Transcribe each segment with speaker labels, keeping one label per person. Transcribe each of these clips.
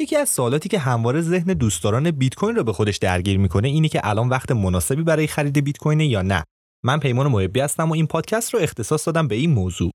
Speaker 1: یکی از سوالاتی که همواره ذهن دوستداران بیت کوین رو به خودش درگیر می‌کنه اینه که الان وقت مناسبی برای خرید بیت کوین یا نه. من پیمان محبی هستم و این پادکست رو اختصاص دادم به این موضوع.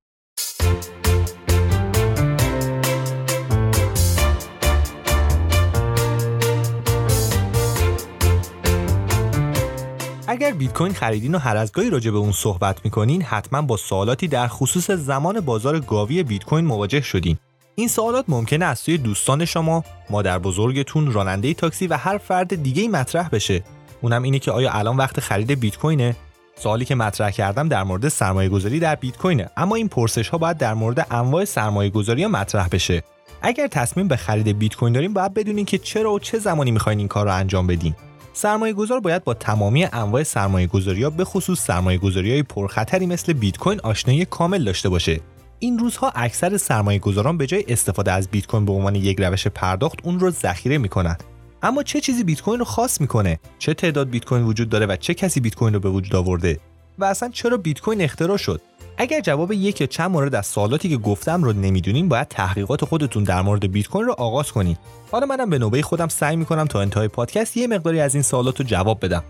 Speaker 1: اگر بیت کوین خریدین و هر از گاهی راجع به اون صحبت می‌کنین حتما با سوالاتی در خصوص زمان بازار گاوی بیت کوین مواجه شدین. این سوالات ممکنه از سوی دوستان شما، مادر بزرگتون، راننده تاکسی و هر فرد دیگه ای مطرح بشه. اونم اینه که آیا الان وقت خرید بیت کوینه؟ سوالی که مطرح کردم در مورد سرمایه گذاری در بیت کوینه اما این پرسش ها باید در مورد انواع سرمایه گذاری ها مطرح بشه. اگر تصمیم به خرید بیت کوین داریم باید بدونین که چرا و چه زمانی می‌خواین این کار رو انجام بدین. سرمایه گذار باید با تمامی انواع سرمایه گذاری ها به خصوص سرمایه گذاری های پرخطری مثل بیت کوین آشنایی کامل داشته باشه این روزها اکثر سرمایه گذاران به جای استفاده از بیت کوین به عنوان یک روش پرداخت اون رو ذخیره می‌کنند اما چه چیزی بیت کوین رو خاص می‌کنه؟ چه تعداد بیت کوین وجود داره و چه کسی بیت کوین رو به وجود آورده؟ و اصلا چرا بیت کوین اختراع شد؟ اگر جواب یک یا چند مورد از سوالاتی که گفتم رو نمی‌دونین باید تحقیقات خودتون در مورد بیت کوین رو آغاز کنید حالا منم به نوبه خودم سعی می‌کنم تا انتهای پادکست یه مقداری از این سوالات رو جواب بدم.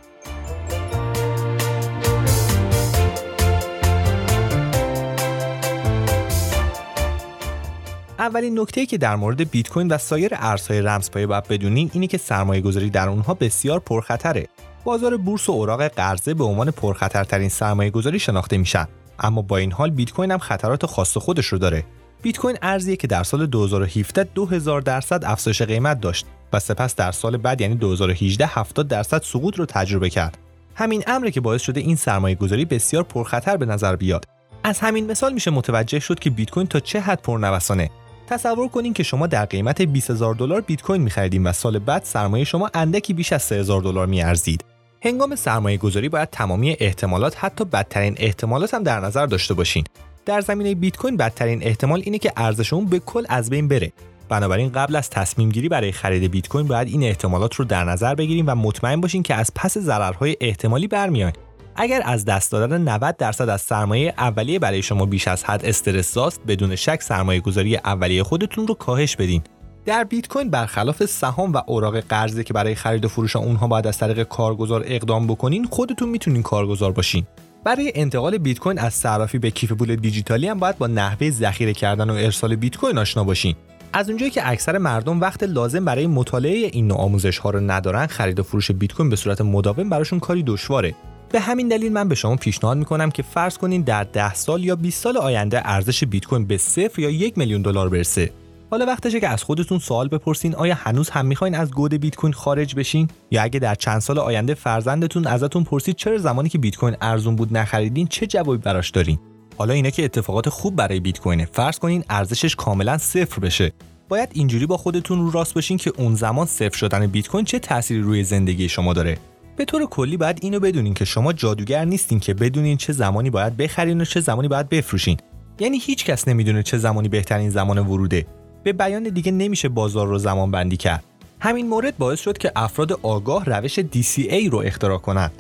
Speaker 1: اولین نکته که در مورد بیت کوین و سایر ارزهای رمزپایه باید بدونین اینه که سرمایه گذاری در اونها بسیار پرخطره. بازار بورس و اوراق قرضه به عنوان پرخطرترین سرمایه گذاری شناخته میشن. اما با این حال بیت کوین هم خطرات خاص خودش رو داره. بیت کوین ارزیه که در سال 2017 2000 درصد افزایش قیمت داشت و سپس در سال بعد یعنی 2018 70 درصد سقوط رو تجربه کرد. همین امره که باعث شده این سرمایه گذاری بسیار پرخطر به نظر بیاد. از همین مثال میشه متوجه شد که بیت کوین تا چه حد پرنوسانه تصور کنین که شما در قیمت 20000 دلار بیت کوین می‌خریدین و سال بعد سرمایه شما اندکی بیش از 3000 دلار می‌ارزید. هنگام سرمایه گذاری باید تمامی احتمالات حتی بدترین احتمالات هم در نظر داشته باشین. در زمینه بیت کوین بدترین احتمال اینه که ارزش اون به کل از بین بره. بنابراین قبل از تصمیم گیری برای خرید بیت کوین باید این احتمالات رو در نظر بگیریم و مطمئن باشین که از پس ضررهای احتمالی برمیاین. اگر از دست دادن 90 درصد از سرمایه اولیه برای شما بیش از حد استرس زاست بدون شک سرمایه گذاری اولیه خودتون رو کاهش بدین. در بیت کوین برخلاف سهام و اوراق قرضه که برای خرید و فروش اونها باید از طریق کارگزار اقدام بکنین خودتون می‌تونین کارگزار باشین. برای انتقال بیت کوین از صرافی به کیف پول دیجیتالی هم باید با نحوه ذخیره کردن و ارسال بیت کوین آشنا باشین. از اونجایی که اکثر مردم وقت لازم برای مطالعه این نوع آموزش ها رو ندارن خرید و فروش بیت کوین به صورت مداوم براشون کاری دشواره. به همین دلیل من به شما پیشنهاد می‌کنم که فرض کنین در 10 سال یا 20 سال آینده ارزش بیت کوین به صفر یا یک میلیون دلار برسه. حالا وقتشه که از خودتون سوال بپرسین آیا هنوز هم می‌خواین از گود بیت کوین خارج بشین؟ یا اگه در چند سال آینده فرزندتون ازتون پرسید چرا زمانی که بیت کوین ارزون بود نخریدین چه جوابی براش دارین؟ حالا اینا که اتفاقات خوب برای بیت کوینه. فرض کنین ارزشش کاملا صفر بشه. باید اینجوری با خودتون رو راست باشین که اون زمان صفر شدن بیت کوین چه تأثیری روی زندگی شما داره. به طور کلی باید اینو بدونین که شما جادوگر نیستین که بدونین چه زمانی باید بخرین و چه زمانی باید بفروشین. یعنی هیچ کس نمی‌دونه چه زمانی بهترین زمان وروده. به بیان دیگه نمیشه بازار رو زمان بندی کرد. همین مورد باعث شد که افراد آگاه روش DCA رو اختراع کنند.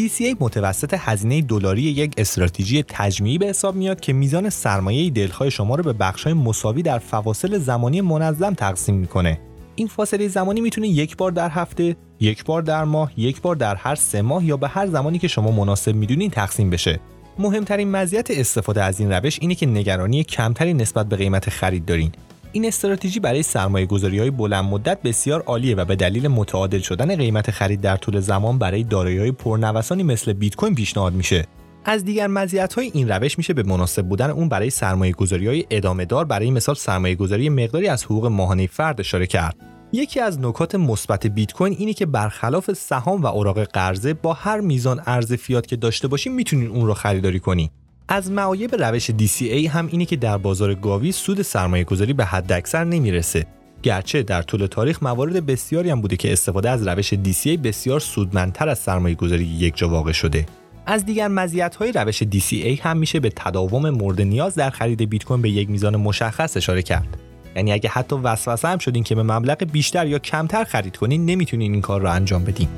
Speaker 1: DCA متوسط هزینه دلاری یک استراتژی تجمیعی به حساب میاد که میزان سرمایه دلخواه شما رو به بخش‌های مساوی در فواصل زمانی منظم تقسیم می‌کنه. این فاصله زمانی می‌تونه یک بار در هفته، یک بار در ماه، یک بار در هر سه ماه یا به هر زمانی که شما مناسب می‌دونین تقسیم بشه. مهمترین مزیت استفاده از این روش اینه که نگرانی کمتری نسبت به قیمت خرید دارین. این استراتژی برای سرمایه گذاری های بلند مدت بسیار عالیه و به دلیل متعادل شدن قیمت خرید در طول زمان برای دارایی های پرنوسانی مثل بیت کوین پیشنهاد میشه. از دیگر مزیت های این روش میشه به مناسب بودن اون برای سرمایه گذاری های ادامه دار برای مثال سرمایه گذاری مقداری از حقوق ماهانه فرد اشاره کرد. یکی از نکات مثبت بیت کوین اینه که برخلاف سهام و اوراق قرضه با هر میزان ارز فیات که داشته باشین می‌تونین اون رو خریداری کنی. از معایب روش DCA هم اینه که در بازار گاوی سود سرمایه گذاری به حد اکثر نمی‌رسه. گرچه در طول تاریخ موارد بسیاری هم بوده که استفاده از روش DCA بسیار سودمندتر از سرمایه گذاری یک جا واقع شده. از دیگر مزیت‌های روش DCA هم میشه به تداوم مورد نیاز در خرید بیت کوین به یک میزان مشخص اشاره کرد. یعنی اگه حتی وسوسه هم شدین که به مبلغ بیشتر یا کمتر خرید کنین نمی‌تونین این کار رو انجام بدین.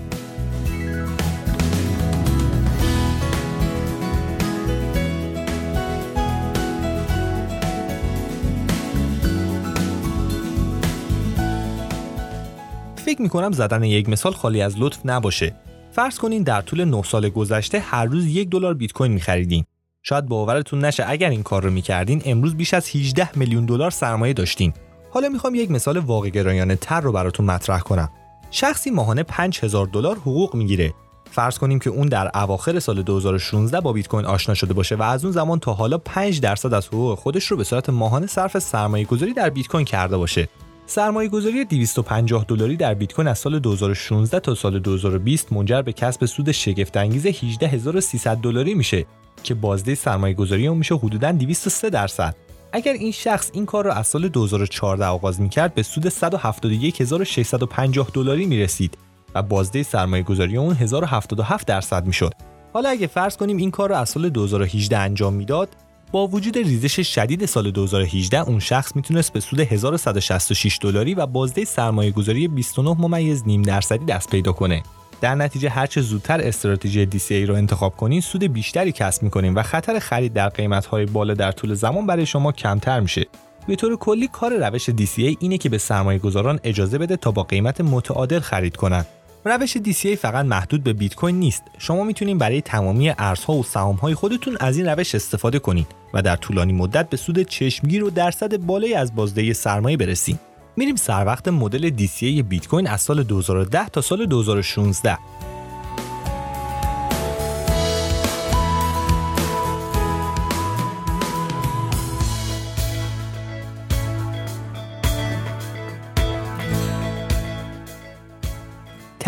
Speaker 1: فکر می‌کنم زدن یک مثال خالی از لطف نباشه فرض کنین در طول 9 سال گذشته هر روز یک دلار بیت کوین میخریدین شاید باورتون نشه اگر این کار رو می‌کردین امروز بیش از 18 میلیون دلار سرمایه داشتین. حالا می‌خوام یک مثال واقع گرایانه تر رو براتون مطرح کنم. شخصی ماهانه 5000 دلار حقوق می‌گیره. فرض کنیم که اون در اواخر سال 2016 با بیت کوین آشنا شده باشه و از اون زمان تا حالا 5 درصد از حقوق خودش رو به صورت ماهانه صرف سرمایه گذاری در بیت کوین کرده باشه. سرمایه گذاری 250 دلاری در بیت کوین از سال 2016 تا سال 2020 منجر به کسب سود شگفت انگیز 18300 دلاری میشه که بازده سرمایه گذاری اون میشه حدوداً 203 درصد اگر این شخص این کار را از سال 2014 آغاز می‌کرد به سود 171650 دلاری می‌رسید و بازده سرمایه گذاری اون 1077 درصد می‌شد. حالا اگه فرض کنیم این کار را از سال 2018 انجام می‌داد با وجود ریزش شدید سال 2018 اون شخص می‌تونست به سود 1166 دلاری و بازده سرمایه گذاری 29 ممیز نیم درصدی دست پیدا کنه. در نتیجه هرچه زودتر استراتژی DCA رو انتخاب کنین سود بیشتری کسب می‌کنین و خطر خرید در قیمت‌های بالا در طول زمان برای شما کمتر میشه. به طور کلی کار روش DCA اینه که به سرمایه گذاران اجازه بده تا با قیمت متعادل خرید کنند. روش DCA فقط محدود به بیت کوین نیست. شما می‌تونید برای تمامی ارزها و سهام‌های خودتون از این روش استفاده کنید و در طولانی مدت به سود چشمگیر و درصد بالایی از بازده سرمایه برسید. میریم سر وقت مدل DCA بیت کوین از سال 2010 تا سال 2016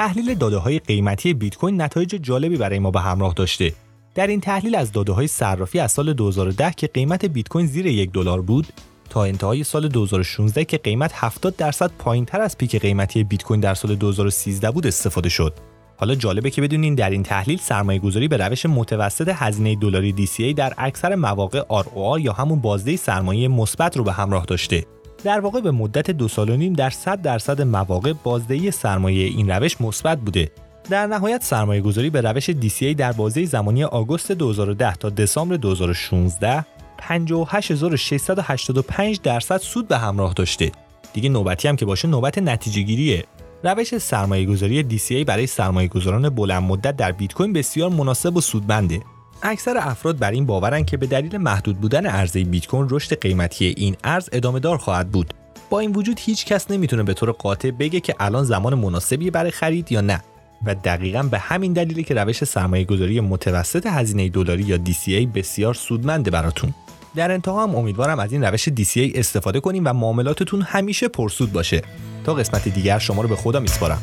Speaker 1: تحلیل داده های قیمتی بیت کوین نتایج جالبی برای ما به همراه داشته. در این تحلیل از داده های صرافی از سال 2010 که قیمت بیت کوین زیر یک دلار بود تا انتهای سال 2016 که قیمت 70 درصد پایینتر از پیک قیمتی بیت کوین در سال 2013 بود استفاده شد. حالا جالبه که بدونین در این تحلیل سرمایه گذاری به روش متوسط هزینه دلاری DCA در اکثر مواقع ROR یا همون بازده سرمایه مثبت رو به همراه داشته. در واقع به مدت دو سال و نیم در 100 درصد مواقع بازدهی سرمایه این روش مثبت بوده. در نهایت سرمایه گذاری به روش DCA در بازه زمانی آگوست 2010 تا دسامبر 2016 58685 درصد سود به همراه داشته. دیگه نوبتی هم که باشه نوبت نتیجه گیریه. روش سرمایه گذاری DCA برای سرمایه گذاران بلند مدت در بیت کوین بسیار مناسب و سودمنده. اکثر افراد بر این باورن که به دلیل محدود بودن عرضه بیت کوین رشد قیمتی این ارز ادامه دار خواهد بود. با این وجود هیچ کس نمی‌تونه به طور قاطع بگه که الان زمان مناسبی برای خرید یا نه و دقیقا به همین دلیلی که روش سرمایه گذاری متوسط هزینه دلاری یا DCA بسیار سودمنده براتون. در انتها هم امیدوارم از این روش DCA استفاده کنیم و معاملاتتون همیشه پرسود باشه تا قسمت دیگر شما رو به خدا میسپارم